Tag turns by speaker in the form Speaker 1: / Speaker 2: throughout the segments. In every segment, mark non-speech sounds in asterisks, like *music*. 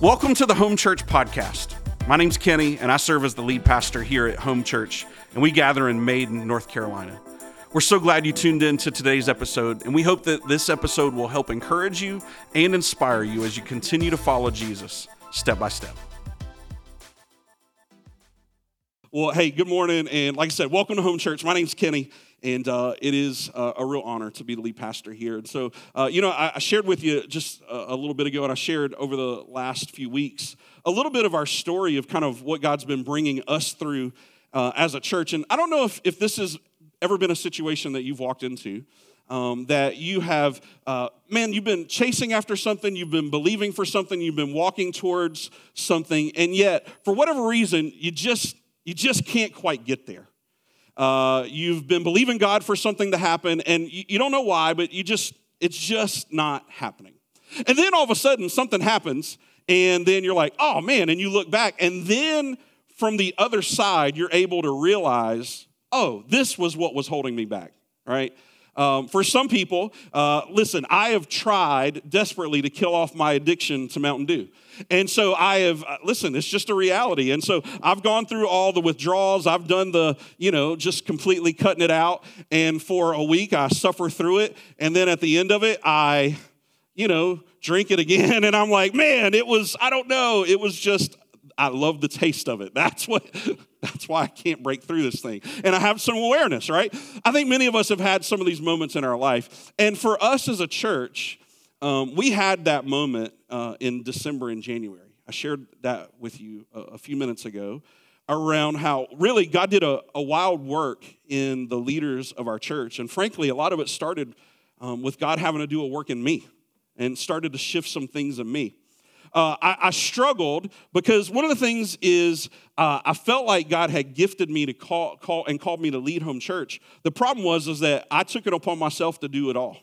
Speaker 1: Welcome to the Home Church Podcast. My name's Kenny, and I serve as the lead pastor here at Home Church, and we gather in Maiden, North Carolina. We're so glad you tuned in to today's episode, and we hope that this episode will help encourage you and inspire you as you continue to follow Jesus step by step. Well, hey, good morning, and like I said, welcome to Home Church. My name's Kenny, and uh, it is uh, a real honor to be the lead pastor here. And so, uh, you know, I, I, shared with you just a, a, little bit ago, and I shared over the last few weeks a little bit of our story of kind of what God's been bringing us through uh, as a church. And I don't know if, if this has ever been a situation that you've walked into. Um, that you have, uh, man, you've been chasing after something, you've been believing for something, you've been walking towards something, and yet, for whatever reason, you just you just can't quite get there. Uh, you've been believing God for something to happen, and you, you don't know why, but you just, it's just not happening. And then all of a sudden, something happens, and then you're like, oh man, and you look back, and then from the other side, you're able to realize, oh, this was what was holding me back, right? Um, for some people, uh, listen, I have tried desperately to kill off my addiction to Mountain Dew. And so I have, uh, listen, it's just a reality. And so I've gone through all the withdrawals. I've done the, you know, just completely cutting it out. And for a week, I suffer through it. And then at the end of it, I, you know, drink it again. *laughs* And I'm like, man, it was, I don't know, it was just, I love the taste of it. *laughs* That's what that's why I can't break through this thing. And I have some awareness, right? I think many of us have had some of these moments in our life. And for us as a church, um, we had that moment uh, in December and January. I shared that with you a, a, few minutes ago around how really God did a, a, wild work in the leaders of our church. And frankly, a lot of it started um, with God having to do a work in me and started to shift some things in me uh, I, I, struggled because one of the things is uh, I felt like God had gifted me to call, call and called me to lead home church. The problem was is that I took it upon myself to do it all.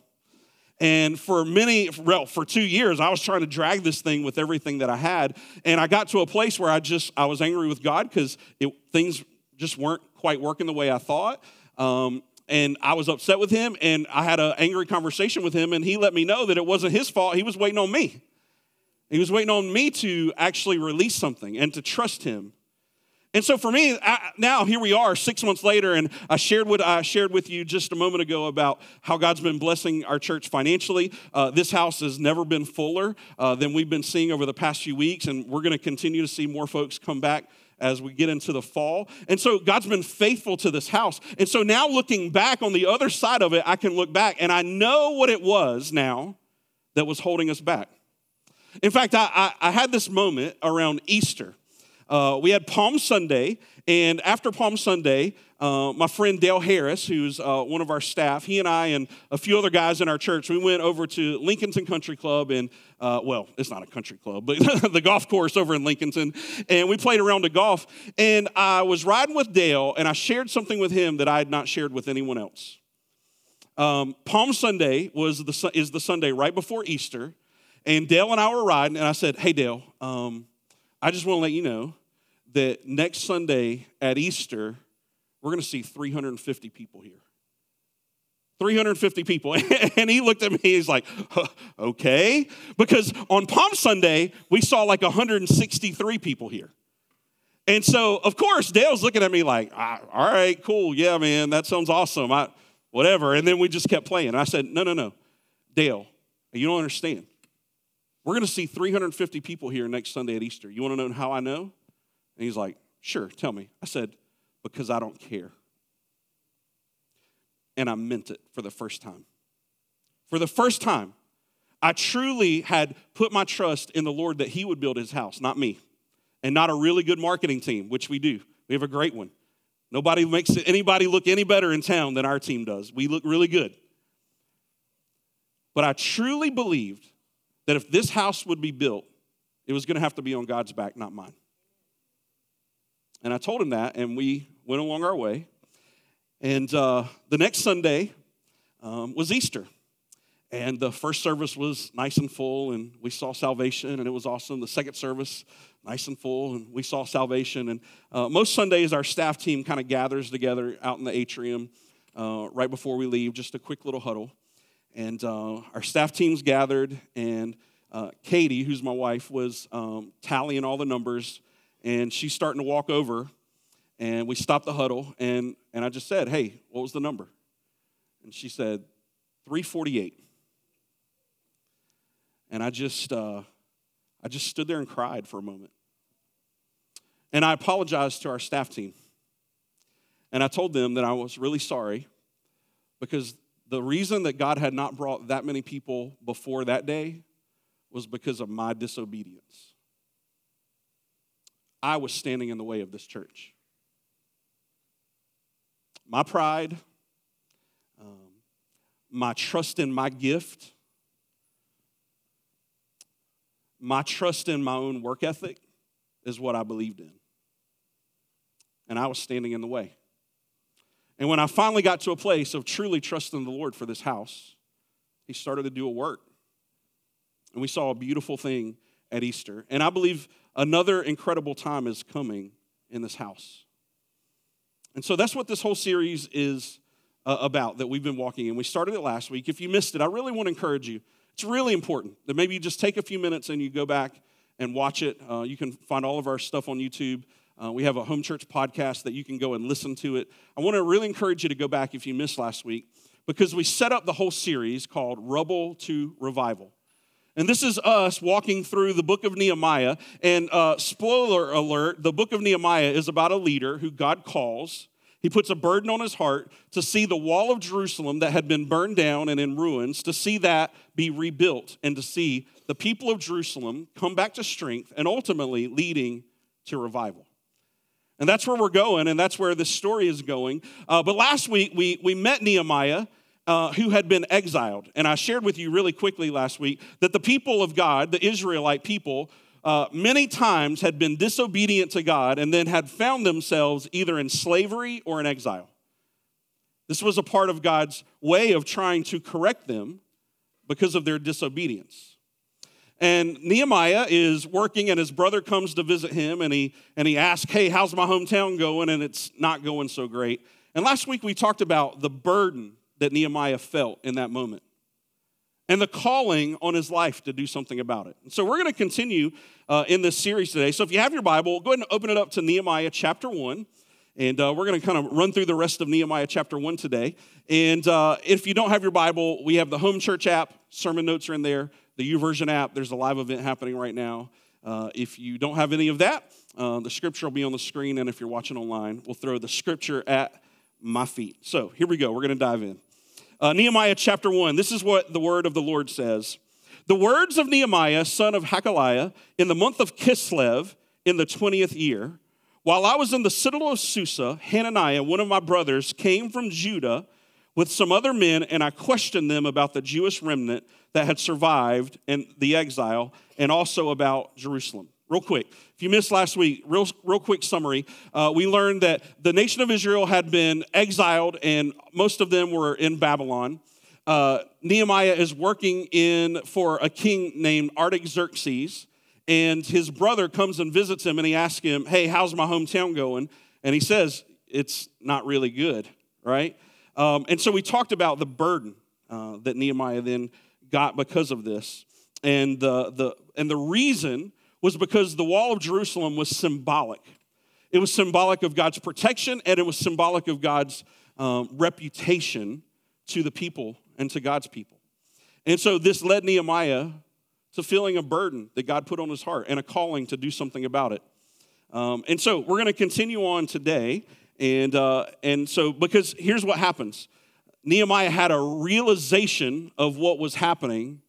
Speaker 1: And for many, well, for two years, I was trying to drag this thing with everything that I had. And I got to a place where I just, I was angry with God because things just weren't quite working the way I thought. Um, and I was upset with him, and I had an angry conversation with him, and he let me know that it wasn't his fault. He was waiting on me. He was waiting on me to actually release something and to trust him. And so for me, I, now here we are, six months later, and I shared what I shared with you just a moment ago about how God's been blessing our church financially. Uh, this house has never been fuller uh, than we've been seeing over the past few weeks, and we're going to continue to see more folks come back as we get into the fall. And so God's been faithful to this house. And so now looking back on the other side of it, I can look back and I know what it was now that was holding us back. In fact, I, I, I had this moment around Easter. Uh, we had Palm Sunday, and after Palm Sunday, uh, my friend Dale Harris, who's uh, one of our staff, he and I and a few other guys in our church, we went over to Lincolnton Country Club, and uh, well, it's not a country club, but *laughs* the golf course over in Lincolnton, and we played around the golf. And I was riding with Dale, and I shared something with him that I had not shared with anyone else. Um, Palm Sunday was the, is the Sunday right before Easter, and Dale and I were riding, and I said, Hey, Dale, um, I just want to let you know that next Sunday at Easter, we're going to see 350 people here. 350 people. *laughs* and he looked at me, he's like, okay. Because on Palm Sunday, we saw like 163 people here. And so, of course, Dale's looking at me like, ah, all right, cool. Yeah, man, that sounds awesome. I, whatever. And then we just kept playing. I said, no, no, no. Dale, you don't understand. We're going to see 350 people here next Sunday at Easter. You want to know how I know? And he's like, Sure, tell me. I said, Because I don't care. And I meant it for the first time. For the first time, I truly had put my trust in the Lord that He would build His house, not me, and not a really good marketing team, which we do. We have a great one. Nobody makes anybody look any better in town than our team does. We look really good. But I truly believed that if this house would be built, it was going to have to be on God's back, not mine. And I told him that, and we went along our way. And uh, the next Sunday um, was Easter. And the first service was nice and full, and we saw salvation, and it was awesome. The second service, nice and full, and we saw salvation. And uh, most Sundays, our staff team kind of gathers together out in the atrium uh, right before we leave, just a quick little huddle. And uh, our staff teams gathered, and uh, Katie, who's my wife, was um, tallying all the numbers, and she's starting to walk over, and we stopped the huddle, and, and I just said, Hey, what was the number? And she said, 348. And I just, uh, I just stood there and cried for a moment. And I apologized to our staff team. And I told them that I was really sorry because the reason that God had not brought that many people before that day was because of my disobedience. I was standing in the way of this church. My pride, um, my trust in my gift, my trust in my own work ethic is what I believed in. And I was standing in the way. And when I finally got to a place of truly trusting the Lord for this house, He started to do a work. And we saw a beautiful thing at Easter. And I believe another incredible time is coming in this house. And so that's what this whole series is uh, about that we've been walking in. We started it last week. If you missed it, I really want to encourage you. It's really important that maybe you just take a few minutes and you go back and watch it. Uh, you can find all of our stuff on YouTube. Uh, we have a home church podcast that you can go and listen to it. I want to really encourage you to go back if you missed last week because we set up the whole series called Rubble to Revival. And this is us walking through the book of Nehemiah. And uh, spoiler alert, the book of Nehemiah is about a leader who God calls. He puts a burden on his heart to see the wall of Jerusalem that had been burned down and in ruins, to see that be rebuilt, and to see the people of Jerusalem come back to strength and ultimately leading to revival. And that's where we're going, and that's where this story is going. Uh, but last week, we, we met Nehemiah. Uh, who had been exiled. And I shared with you really quickly last week that the people of God, the Israelite people, uh, many times had been disobedient to God and then had found themselves either in slavery or in exile. This was a part of God's way of trying to correct them because of their disobedience. And Nehemiah is working, and his brother comes to visit him, and he, and he asks, Hey, how's my hometown going? And it's not going so great. And last week we talked about the burden that Nehemiah felt in that moment and the calling on his life to do something about it. so we're going to continue uh, in this series today. So if you have your Bible, go ahead and open it up to Nehemiah chapter 1. And uh, we're going to kind of run through the rest of Nehemiah chapter 1 today. And uh, if you don't have your Bible, we have the Home Church app. Sermon notes are in there the YouVersion app. There's a live event happening right now. Uh, if you don't have any of that, uh, the scripture will be on the screen, and if you're watching online, we'll throw the scripture at my feet. So here we go. We're going to dive in. Uh, Nehemiah chapter 1. This is what the word of the Lord says. The words of Nehemiah, son of Hakaliah, in the month of Kislev, in the 20th year, while I was in the citadel of Susa, Hananiah, one of my brothers, came from Judah with some other men, and I questioned them about the Jewish remnant that had survived in the exile and also about Jerusalem. Real quick, if you missed last week, real, real quick summary. Uh, we learned that the nation of Israel had been exiled, and most of them were in Babylon. Uh, Nehemiah is working in for a king named Artaxerxes, and his brother comes and visits him, and he asks him, "Hey, how's my hometown going?" And he says, "It's not really good, right?" Um, and so we talked about the burden uh, that Nehemiah then got because of this. And the, the, and the reason was because the wall of Jerusalem was symbolic. It was symbolic of God's protection and it was symbolic of God's um, reputation to the people and to God's people. And so this led Nehemiah to feeling a burden that God put on his heart and a calling to do something about it. Um, and so we're going to continue on today. And, uh, and so, because here's what happens Nehemiah had a realization of what was happening,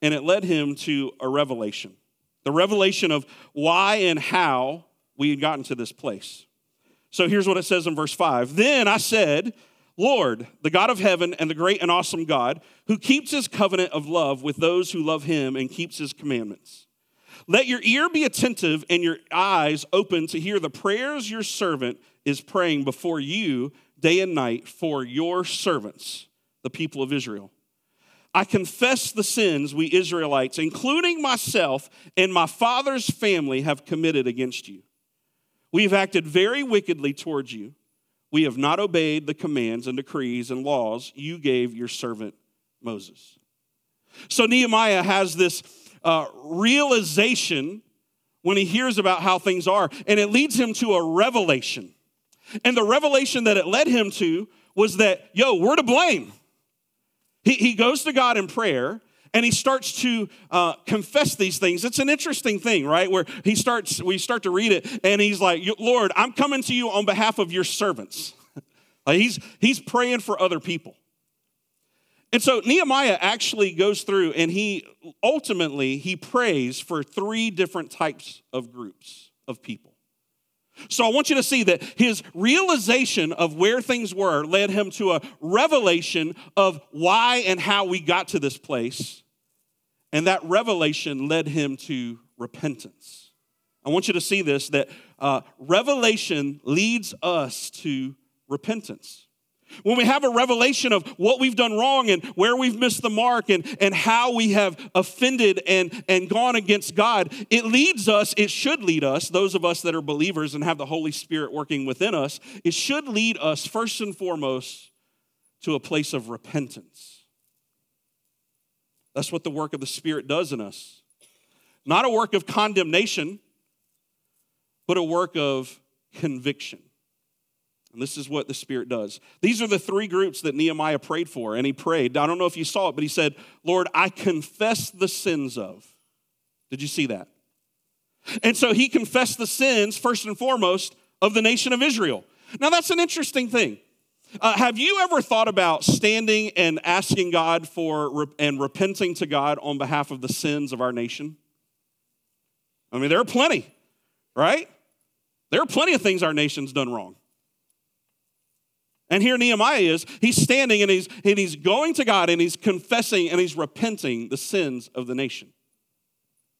Speaker 1: and it led him to a revelation the revelation of why and how we had gotten to this place. So here's what it says in verse 5 Then I said, Lord, the God of heaven and the great and awesome God, who keeps his covenant of love with those who love him and keeps his commandments. Let your ear be attentive and your eyes open to hear the prayers your servant is praying before you day and night for your servants, the people of Israel. I confess the sins we Israelites, including myself and my father's family, have committed against you. We have acted very wickedly towards you. We have not obeyed the commands and decrees and laws you gave your servant Moses. So Nehemiah has this uh, realization when he hears about how things are, and it leads him to a revelation. And the revelation that it led him to was that, yo, we're to blame. He, he goes to God in prayer and he starts to uh, confess these things. It's an interesting thing, right? Where he starts, we start to read it, and he's like, Lord, I'm coming to you on behalf of your servants. *laughs* like he's, he's praying for other people. And so Nehemiah actually goes through and he ultimately he prays for three different types of groups of people. So I want you to see that his realization of where things were led him to a revelation of why and how we got to this place. And that revelation led him to repentance. I want you to see this that uh, revelation leads us to repentance. When we have a revelation of what we've done wrong and where we've missed the mark and, and how we have offended and, and gone against God, it leads us, it should lead us, those of us that are believers and have the Holy Spirit working within us, it should lead us first and foremost to a place of repentance. That's what the work of the Spirit does in us. Not a work of condemnation, but a work of conviction. And this is what the Spirit does. These are the three groups that Nehemiah prayed for. And he prayed, I don't know if you saw it, but he said, Lord, I confess the sins of. Did you see that? And so he confessed the sins, first and foremost, of the nation of Israel. Now, that's an interesting thing. Uh, have you ever thought about standing and asking God for and repenting to God on behalf of the sins of our nation? I mean, there are plenty, right? There are plenty of things our nation's done wrong. And here Nehemiah is, he's standing and he's, and he's going to God and he's confessing and he's repenting the sins of the nation.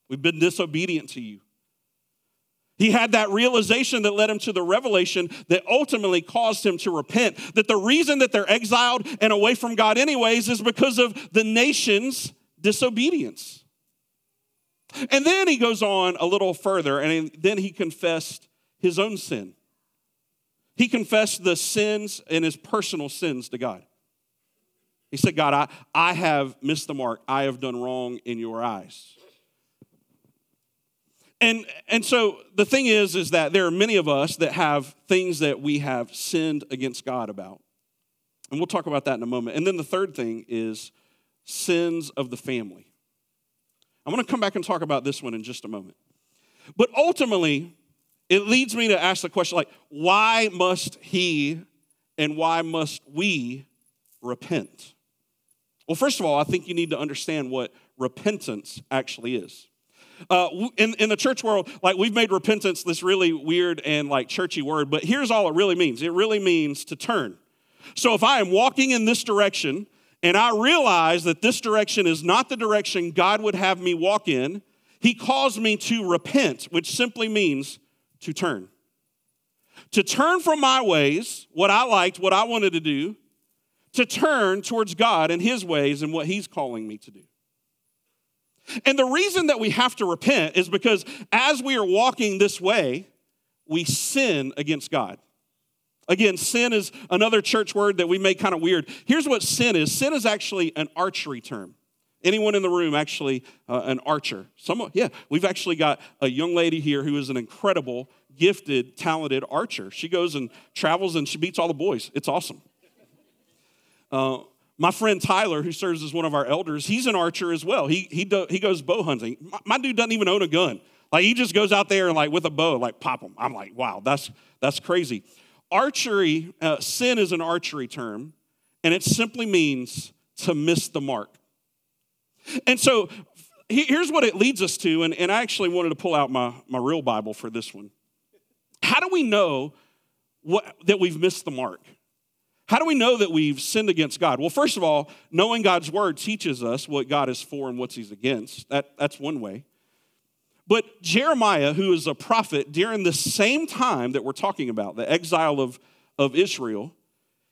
Speaker 1: We've been disobedient to you. He had that realization that led him to the revelation that ultimately caused him to repent. That the reason that they're exiled and away from God, anyways, is because of the nation's disobedience. And then he goes on a little further and then he confessed his own sin. He confessed the sins and his personal sins to God. He said, God, I, I have missed the mark. I have done wrong in your eyes. And, and so the thing is, is that there are many of us that have things that we have sinned against God about. And we'll talk about that in a moment. And then the third thing is sins of the family. I'm going to come back and talk about this one in just a moment. But ultimately, it leads me to ask the question like, why must he and why must we repent? Well, first of all, I think you need to understand what repentance actually is. Uh, in, in the church world, like we've made repentance this really weird and like churchy word, but here's all it really means it really means to turn. So if I am walking in this direction and I realize that this direction is not the direction God would have me walk in, He calls me to repent, which simply means to turn. To turn from my ways, what I liked, what I wanted to do, to turn towards God and His ways and what He's calling me to do. And the reason that we have to repent is because as we are walking this way, we sin against God. Again, sin is another church word that we make kind of weird. Here's what sin is sin is actually an archery term. Anyone in the room actually uh, an archer? Some, yeah, we've actually got a young lady here who is an incredible, gifted, talented archer. She goes and travels and she beats all the boys. It's awesome. Uh, my friend Tyler, who serves as one of our elders, he's an archer as well. He, he, do, he goes bow hunting. My, my dude doesn't even own a gun. Like he just goes out there and like with a bow, like pop them. I'm like, wow, that's that's crazy. Archery, uh, sin is an archery term, and it simply means to miss the mark. And so here's what it leads us to, and, and I actually wanted to pull out my, my real Bible for this one. How do we know what, that we've missed the mark? How do we know that we've sinned against God? Well, first of all, knowing God's word teaches us what God is for and what he's against. That, that's one way. But Jeremiah, who is a prophet during the same time that we're talking about, the exile of, of Israel,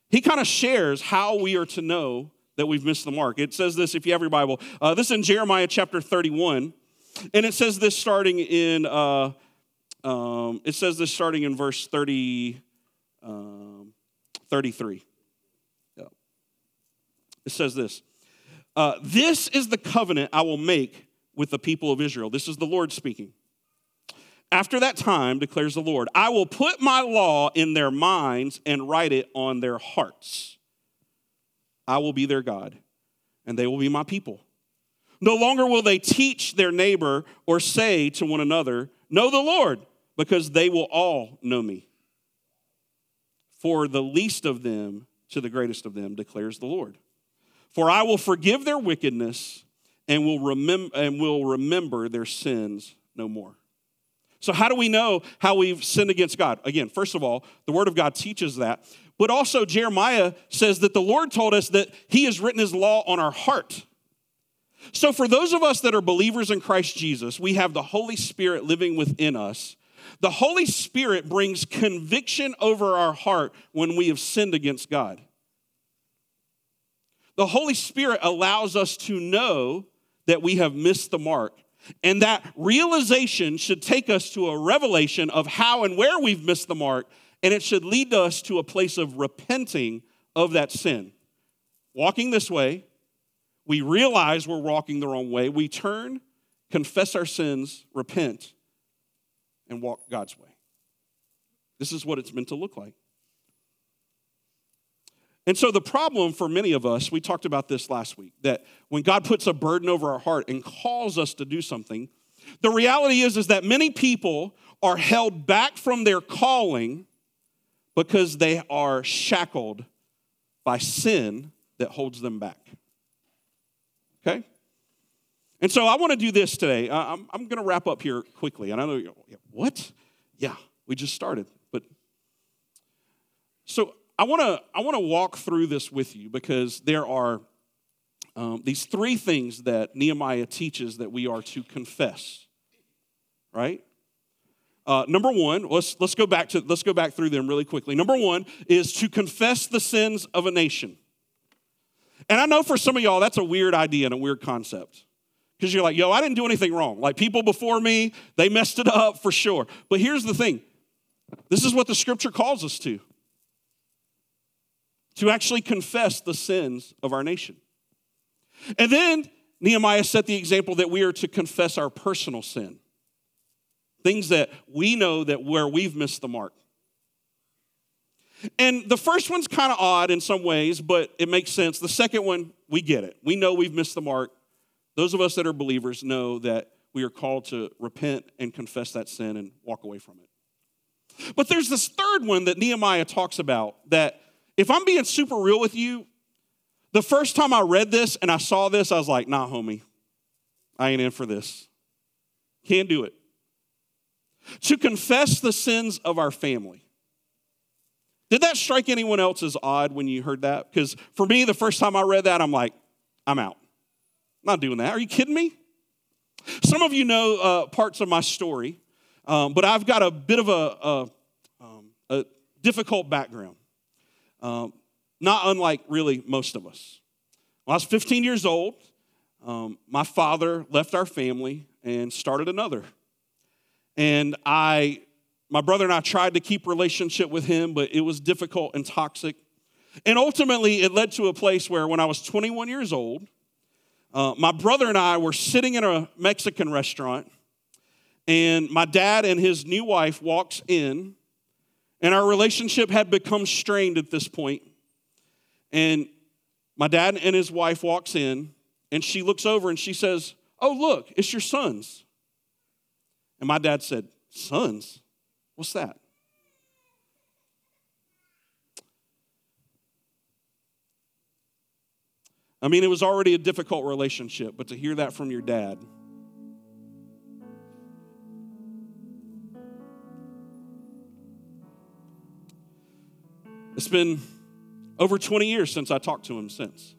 Speaker 1: he kind of shares how we are to know that we've missed the mark. It says this, if you have your Bible, uh, this is in Jeremiah chapter 31, and it says this starting in, uh, um, it says this starting in verse 30, um, 33. Yeah. It says this uh, This is the covenant I will make with the people of Israel. This is the Lord speaking. After that time, declares the Lord, I will put my law in their minds and write it on their hearts. I will be their God, and they will be my people. No longer will they teach their neighbor or say to one another, Know the Lord, because they will all know me. For the least of them to the greatest of them, declares the Lord. For I will forgive their wickedness and will, remem- and will remember their sins no more. So, how do we know how we've sinned against God? Again, first of all, the Word of God teaches that. But also, Jeremiah says that the Lord told us that He has written His law on our heart. So, for those of us that are believers in Christ Jesus, we have the Holy Spirit living within us. The Holy Spirit brings conviction over our heart when we have sinned against God. The Holy Spirit allows us to know that we have missed the mark. And that realization should take us to a revelation of how and where we've missed the mark, and it should lead us to a place of repenting of that sin. Walking this way, we realize we're walking the wrong way. We turn, confess our sins, repent, and walk God's way. This is what it's meant to look like. And so, the problem for many of us, we talked about this last week, that when God puts a burden over our heart and calls us to do something, the reality is, is that many people are held back from their calling because they are shackled by sin that holds them back. Okay? And so I want to do this today. I'm, I'm going to wrap up here quickly. And I know, what? Yeah, we just started. But so I want to I want to walk through this with you because there are um, these three things that Nehemiah teaches that we are to confess. Right? Uh, number one, let's let's go back to let's go back through them really quickly. Number one is to confess the sins of a nation. And I know for some of y'all, that's a weird idea and a weird concept. Because you're like, yo, I didn't do anything wrong. Like people before me, they messed it up for sure. But here's the thing this is what the scripture calls us to to actually confess the sins of our nation. And then Nehemiah set the example that we are to confess our personal sin. Things that we know that where we've missed the mark. And the first one's kind of odd in some ways, but it makes sense. The second one, we get it. We know we've missed the mark. Those of us that are believers know that we are called to repent and confess that sin and walk away from it. But there's this third one that Nehemiah talks about that, if I'm being super real with you, the first time I read this and I saw this, I was like, nah, homie, I ain't in for this. Can't do it. To confess the sins of our family. Did that strike anyone else as odd when you heard that? Because for me, the first time I read that, I'm like, I'm out. I'm not doing that. Are you kidding me? Some of you know uh, parts of my story, um, but I've got a bit of a, a, um, a difficult background, um, not unlike really most of us. When I was 15 years old, um, my father left our family and started another. And I my brother and I tried to keep relationship with him, but it was difficult and toxic. And ultimately, it led to a place where when I was 21 years old, uh, my brother and I were sitting in a Mexican restaurant, and my dad and his new wife walks in, and our relationship had become strained at this point. And my dad and his wife walks in, and she looks over and she says, "Oh, look, it's your sons." And my dad said, "Sons." What's that? I mean, it was already a difficult relationship, but to hear that from your dad. It's been over 20 years since I talked to him since.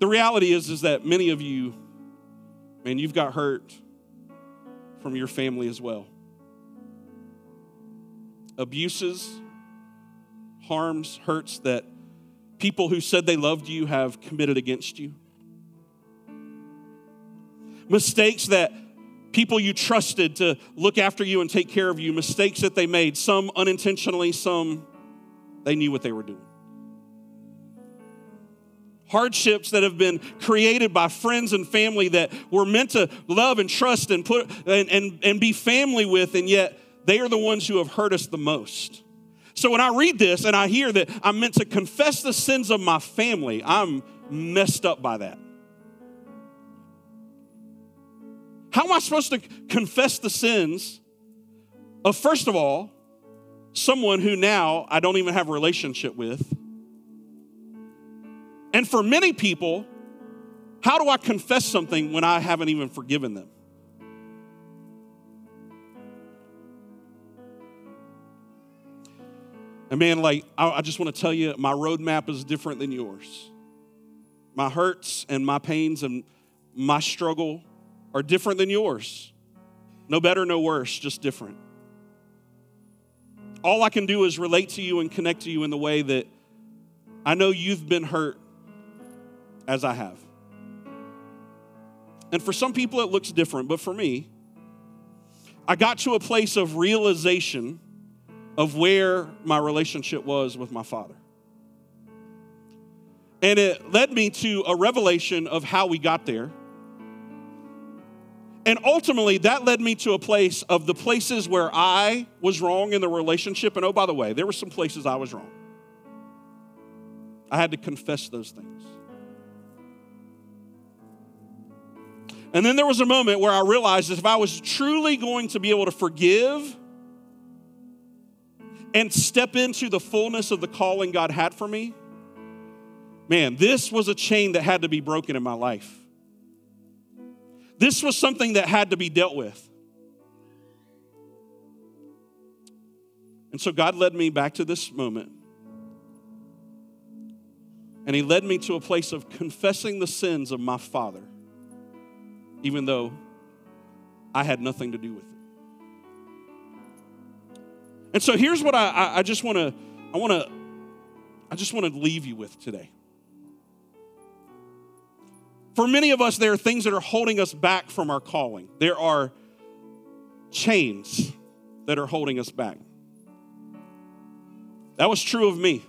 Speaker 1: The reality is, is that many of you, man, you've got hurt from your family as well. Abuses, harms, hurts that people who said they loved you have committed against you. Mistakes that people you trusted to look after you and take care of you, mistakes that they made, some unintentionally, some they knew what they were doing. Hardships that have been created by friends and family that we're meant to love and trust and put and, and, and be family with, and yet they are the ones who have hurt us the most. So when I read this and I hear that I'm meant to confess the sins of my family, I'm messed up by that. How am I supposed to confess the sins of, first of all, someone who now I don't even have a relationship with? And for many people, how do I confess something when I haven't even forgiven them? And man, like, I, I just want to tell you, my roadmap is different than yours. My hurts and my pains and my struggle are different than yours. No better, no worse, just different. All I can do is relate to you and connect to you in the way that I know you've been hurt as I have. And for some people, it looks different, but for me, I got to a place of realization of where my relationship was with my father. And it led me to a revelation of how we got there. And ultimately, that led me to a place of the places where I was wrong in the relationship. And oh, by the way, there were some places I was wrong. I had to confess those things. And then there was a moment where I realized that if I was truly going to be able to forgive and step into the fullness of the calling God had for me, man, this was a chain that had to be broken in my life. This was something that had to be dealt with. And so God led me back to this moment. And He led me to a place of confessing the sins of my father, even though I had nothing to do with it. And so here's what I, I, just want to, I want to, I just want to leave you with today. For many of us, there are things that are holding us back from our calling. There are chains that are holding us back. That was true of me.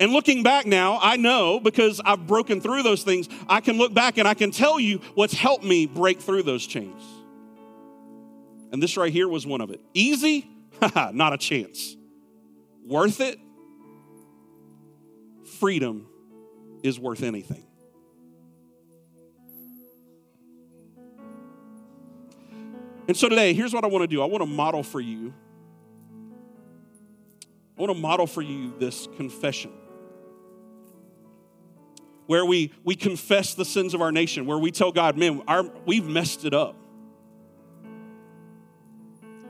Speaker 1: And looking back now, I know because I've broken through those things, I can look back and I can tell you what's helped me break through those chains. And this right here was one of it. Easy? *laughs* Not a chance. Worth it? Freedom is worth anything. And so today, here's what I want to do I want to model for you. I want to model for you this confession where we, we confess the sins of our nation, where we tell God, man, our, we've messed it up.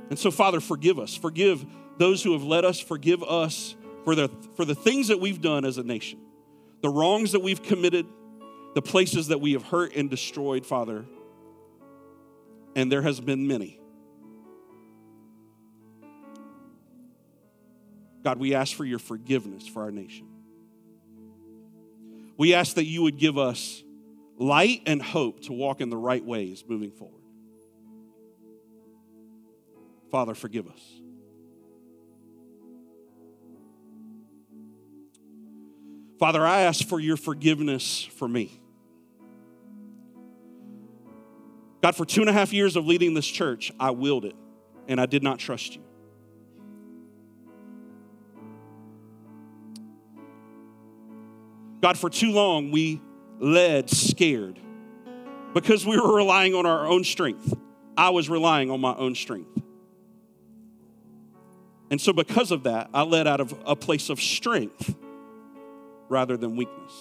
Speaker 1: And so, Father, forgive us. Forgive those who have led us. Forgive us for the, for the things that we've done as a nation, the wrongs that we've committed, the places that we have hurt and destroyed, Father. And there has been many. God, we ask for your forgiveness for our nation. We ask that you would give us light and hope to walk in the right ways moving forward. Father, forgive us. Father, I ask for your forgiveness for me. God, for two and a half years of leading this church, I willed it and I did not trust you. God, for too long we led scared because we were relying on our own strength. I was relying on my own strength. And so, because of that, I led out of a place of strength rather than weakness.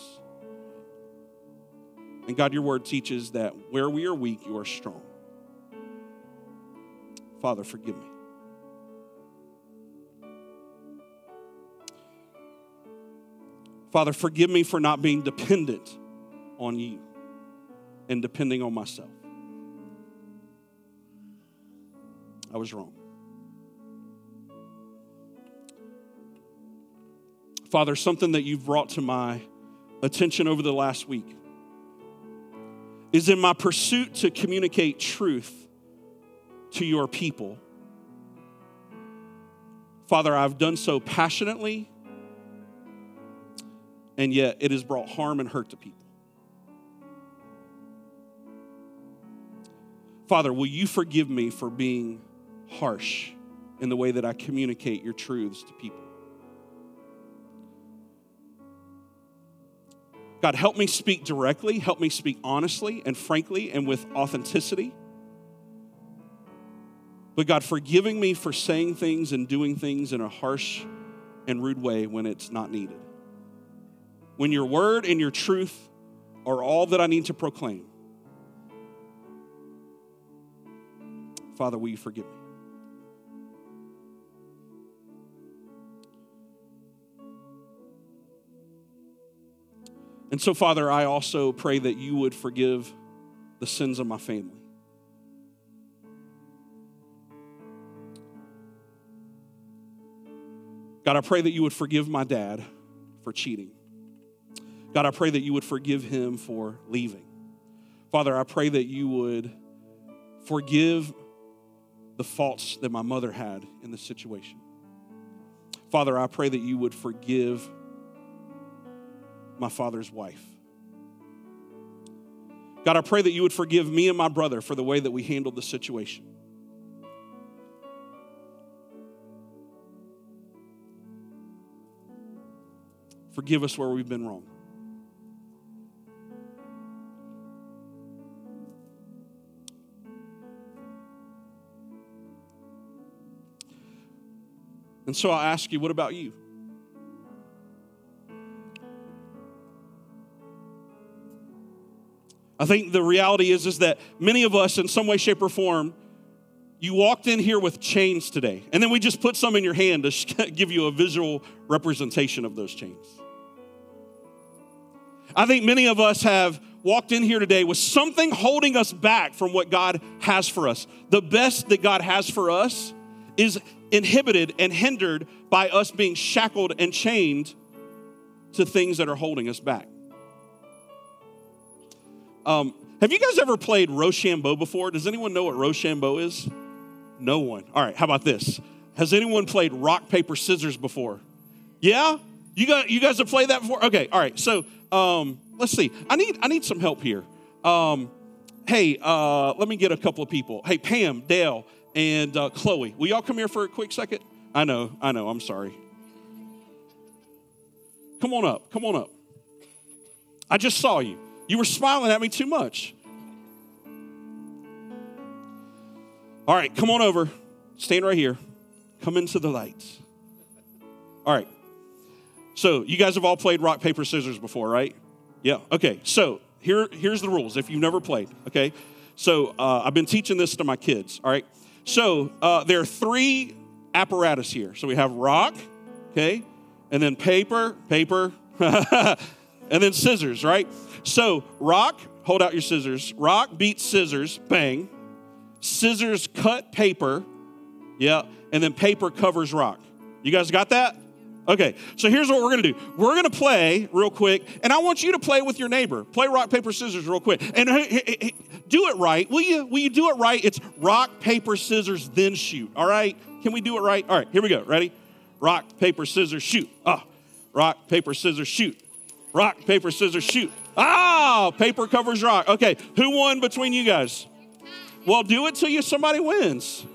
Speaker 1: And God, your word teaches that where we are weak, you are strong. Father, forgive me. Father, forgive me for not being dependent on you and depending on myself. I was wrong. Father, something that you've brought to my attention over the last week is in my pursuit to communicate truth to your people. Father, I've done so passionately and yet it has brought harm and hurt to people. Father, will you forgive me for being harsh in the way that I communicate your truths to people? God, help me speak directly, help me speak honestly and frankly and with authenticity. But God, forgiving me for saying things and doing things in a harsh and rude way when it's not needed. When your word and your truth are all that I need to proclaim. Father, will you forgive me? And so, Father, I also pray that you would forgive the sins of my family. God, I pray that you would forgive my dad for cheating. God, I pray that you would forgive him for leaving. Father, I pray that you would forgive the faults that my mother had in the situation. Father, I pray that you would forgive my father's wife. God, I pray that you would forgive me and my brother for the way that we handled the situation. Forgive us where we've been wrong. And so I ask you, what about you? I think the reality is, is that many of us, in some way, shape, or form, you walked in here with chains today, and then we just put some in your hand to *laughs* give you a visual representation of those chains. I think many of us have walked in here today with something holding us back from what God has for us. The best that God has for us is inhibited and hindered by us being shackled and chained to things that are holding us back. Um, have you guys ever played Rochambeau before? Does anyone know what Rochambeau is? No one. All right, how about this? Has anyone played rock, paper, scissors before? Yeah? You got you guys have played that before? Okay, all right. So um, let's see. I need I need some help here. Um, hey, uh, let me get a couple of people. Hey, Pam, Dale, and uh, Chloe. Will y'all come here for a quick second? I know, I know, I'm sorry. Come on up, come on up. I just saw you. You were smiling at me too much. All right, come on over. Stand right here. Come into the light. All right. So, you guys have all played rock, paper, scissors before, right? Yeah. Okay. So, here, here's the rules if you've never played, okay? So, uh, I've been teaching this to my kids, all right? So, uh, there are three apparatus here. So, we have rock, okay? And then paper, paper, *laughs* and then scissors, right? So, rock, hold out your scissors. Rock beats scissors, bang. Scissors cut paper, yeah, and then paper covers rock. You guys got that? Okay, so here's what we're gonna do. We're gonna play real quick, and I want you to play with your neighbor. Play rock, paper, scissors real quick. And do it right. Will you, will you do it right? It's rock, paper, scissors, then shoot. All right? Can we do it right? All right, here we go. Ready? Rock, paper, scissors, shoot. Ah, rock, paper, scissors, shoot. Rock, paper, scissors, shoot. Ah, paper covers rock. Okay, who won between you guys? Well, do it till you somebody wins.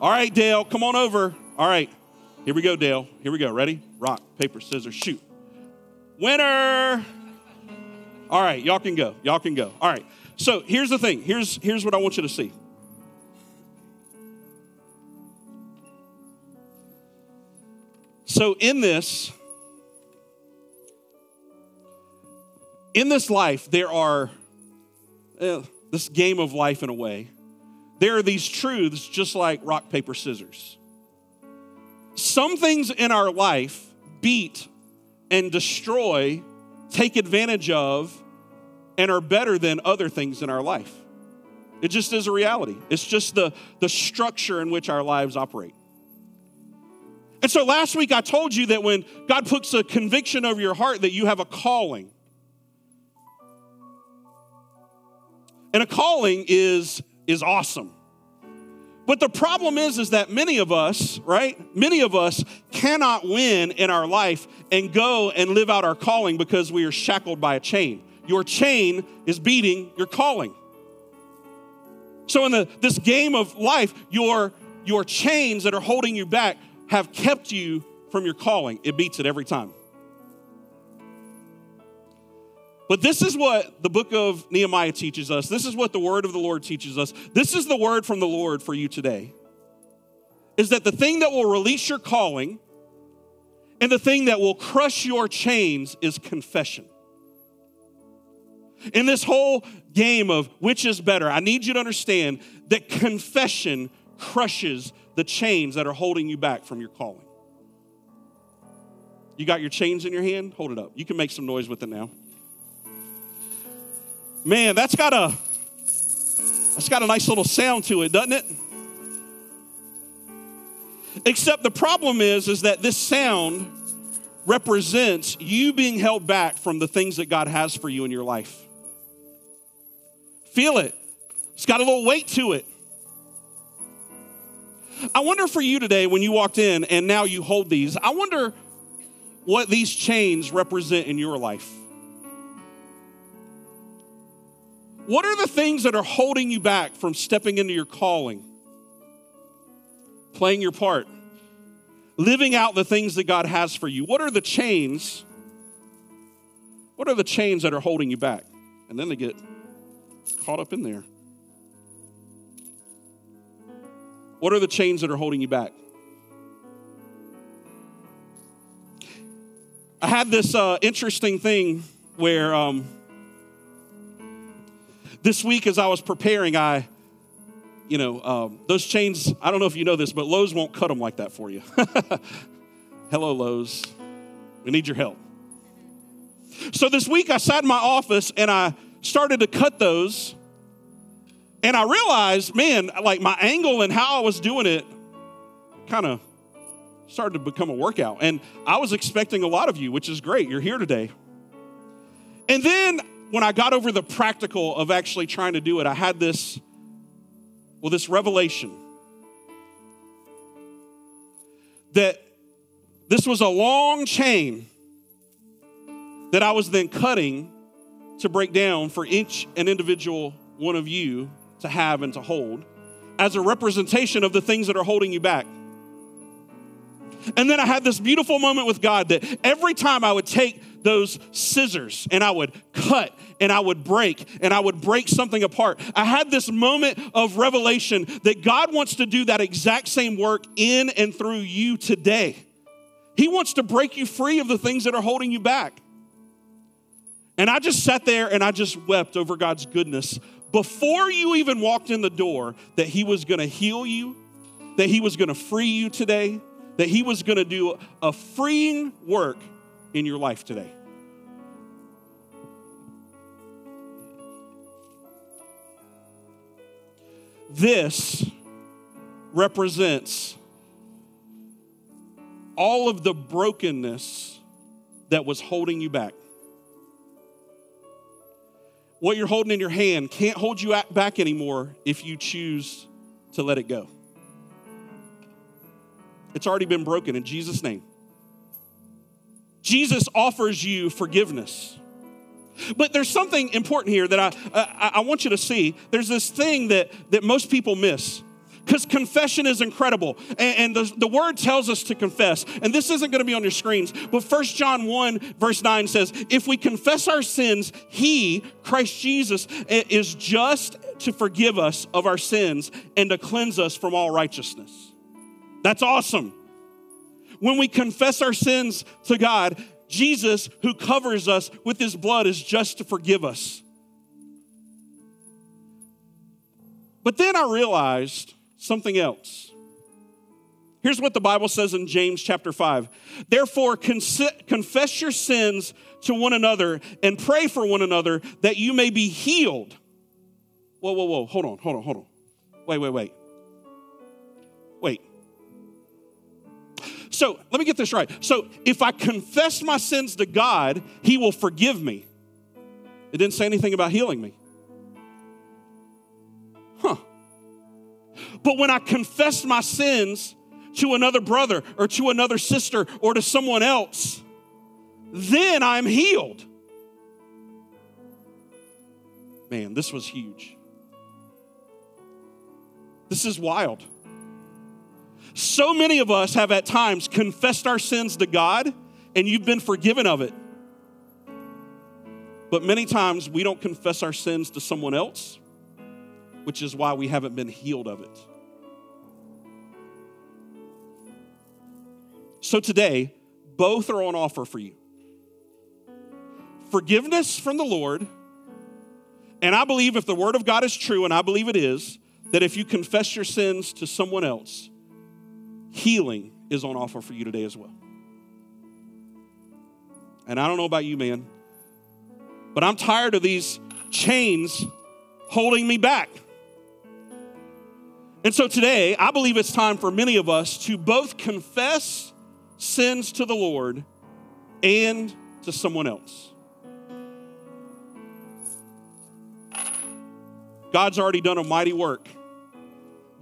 Speaker 1: All right, Dale, come on over. All right, here we go, Dale. Here we go. Ready? Rock, paper, scissors, shoot. Winner. All right, y'all can go. Y'all can go. All right. So here's the thing. Here's here's what I want you to see. So in this, in this life, there are, uh, this game of life in a way, there are these truths just like rock, paper, scissors. Some things in our life beat and destroy, take advantage of, and are better than other things in our life. It just is a reality. It's just the, the structure in which our lives operate. And so last week I told you that when God puts a conviction over your heart that you have a calling, And a calling is, is awesome. But the problem is, is that many of us, right? Many of us cannot win in our life and go and live out our calling because we are shackled by a chain. Your chain is beating your calling. So in the, this game of life, your, your chains that are holding you back have kept you from your calling. It beats it every time. But this is what the book of Nehemiah teaches us. This is what the word of the Lord teaches us. This is the word from the Lord for you today. Is that the thing that will release your calling and the thing that will crush your chains is confession. In this whole game of which is better, I need you to understand that confession crushes the chains that are holding you back from your calling. You got your chains in your hand? Hold it up. You can make some noise with it now. Man, that's got a that's got a nice little sound to it, doesn't it? Except the problem is is that this sound represents you being held back from the things that God has for you in your life. Feel it. It's got a little weight to it. I wonder for you today when you walked in and now you hold these, I wonder what these chains represent in your life. What are the things that are holding you back from stepping into your calling, playing your part, living out the things that God has for you? What are the chains? What are the chains that are holding you back? And then they get caught up in there. What are the chains that are holding you back? I had this uh, interesting thing where um, this week as I was preparing, I, you know, um, those chains, I don't know if you know this, but Lowe's won't cut them like that for you. *laughs* Hello, Lowe's. We need your help. So this week I sat in my office and I started to cut those. And I realized, man, like my angle and how I was doing it kind of started to become a workout. And I was expecting a lot of you, which is great. You're here today. And then when I got over the practical of actually trying to do it, I had this, well, this revelation that this was a long chain that I was then cutting to break down for each and individual one of you to have and to hold as a representation of the things that are holding you back. And then I had this beautiful moment with God that every time I would take those scissors and I would cut and I would break and I would break something apart. I had this moment of revelation that God wants to do that exact same work in and through you today. He wants to break you free of the things that are holding you back. And I just sat there and I just wept over God's goodness before you even walked in the door that He was gonna heal you, that He was gonna free you today, that He was gonna do a freeing work in your life today. This represents all of the brokenness that was holding you back. What you're holding in your hand can't hold you back anymore if you choose to let it go. It's already been broken in Jesus' name. Jesus offers you forgiveness. But there's something important here that I, I, I, want you to see. There's this thing that, that most people miss. Because confession is incredible. And, and the, the word tells us to confess. And this isn't going to be on your screens, but First John 1, verse 9 says, If we confess our sins, He, Christ Jesus, is just to forgive us of our sins and to cleanse us from all righteousness. That's awesome. When we confess our sins to God, Jesus, who covers us with his blood, is just to forgive us. But then I realized something else. Here's what the Bible says in James chapter 5. Therefore, confess your sins to one another and pray for one another that you may be healed. Whoa, whoa, whoa. Hold on, hold on, hold on. Wait, wait, wait. So let me get this right. So if I confess my sins to God, He will forgive me. It didn't say anything about healing me. Huh. But when I confess my sins to another brother or to another sister or to someone else, then I'm healed. Man, this was huge. This is wild. So many of us have at times confessed our sins to God and you've been forgiven of it. But many times we don't confess our sins to someone else, which is why we haven't been healed of it. So today, both are on offer for you forgiveness from the Lord. And I believe if the Word of God is true, and I believe it is, that if you confess your sins to someone else, healing is on offer for you today as well. And I don't know about you, man, but I'm tired of these chains holding me back. And so today, I believe it's time for many of us to both confess sins to the Lord and to someone else. God's already done a mighty work.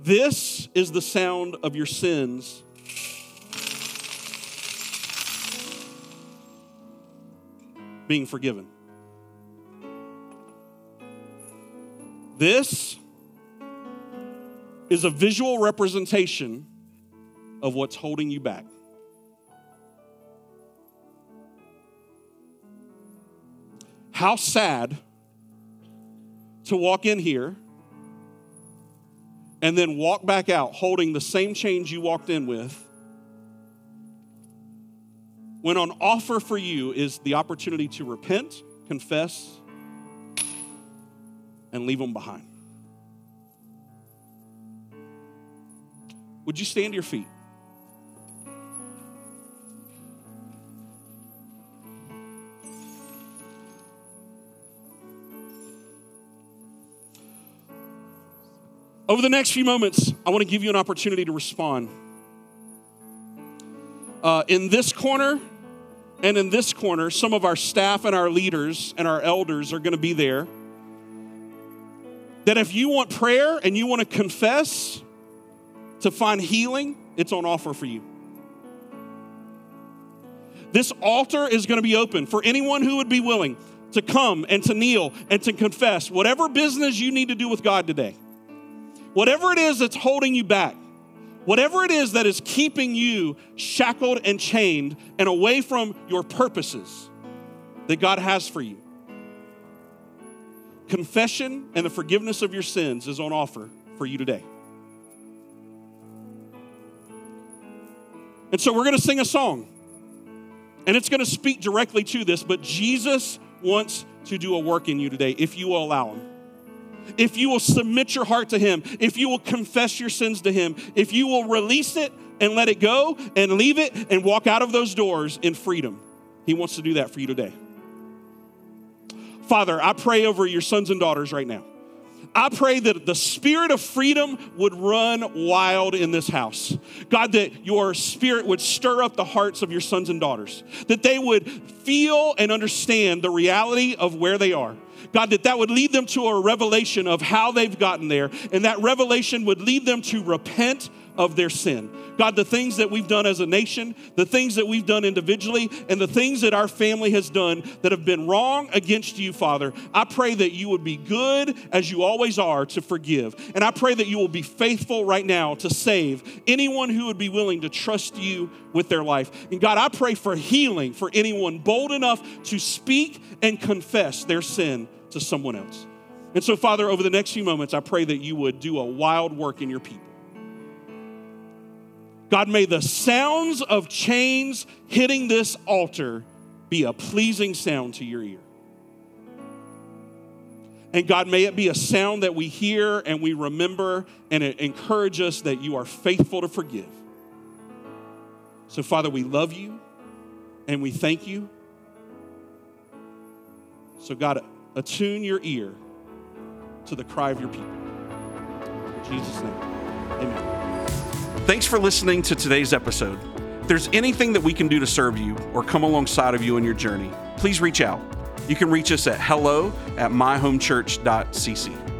Speaker 1: This is the sound of your sins being forgiven. This is a visual representation of what's holding you back. How sad to walk in here and then walk back out holding the same change you walked in with when on offer for you is the opportunity to repent, confess, and leave them behind. Would you stand to your feet? Over the next few moments, I want to give you an opportunity to respond. Uh, in this corner and in this corner, some of our staff and our leaders and our elders are going to be there. That if you want prayer and you want to confess to find healing, it's on offer for you. This altar is going to be open for anyone who would be willing to come and to kneel and to confess whatever business you need to do with God today. Whatever it is that's holding you back, whatever it is that is keeping you shackled and chained and away from your purposes that God has for you. Confession and the forgiveness of your sins is on offer for you today. And so we're going to sing a song. And it's going to speak directly to this, but Jesus wants to do a work in you today if you will allow him if you will submit your heart to Him, if you will confess your sins to Him, if you will release it and let it go and leave it and walk out of those doors in freedom. He wants to do that for you today. Father, I pray over your sons and daughters right now. I pray that the spirit of freedom would run wild in this house. God, that your spirit would stir up the hearts of your sons and daughters, that they would feel and understand the reality of where they are God, that that would lead them to a revelation of how they've gotten there, and that revelation would lead them to repent of their sin. God, the things that we've done as a nation, the things that we've done individually, and the things that our family has done that have been wrong against you, Father, I pray that you would be good as you always are to forgive. And I pray that you will be faithful right now to save anyone who would be willing to trust you with their life. And God, I pray for healing for anyone bold enough to speak and confess their sin to someone else. And so, Father, over the next few moments, I pray that you would do a wild work in your people. God, may the sounds of chains hitting this altar be a pleasing sound to your ear. And God, may it be a sound that we hear and we remember and it encourage us that you are faithful to forgive. So, Father, we love you and we thank you. So, God, attune your ear to the cry of your people. In Jesus' name, amen. Thanks for listening to today's episode. If there's anything that we can do to serve you or come alongside of you in your journey, please reach out. You can reach us at hello at myhomechurch.cc.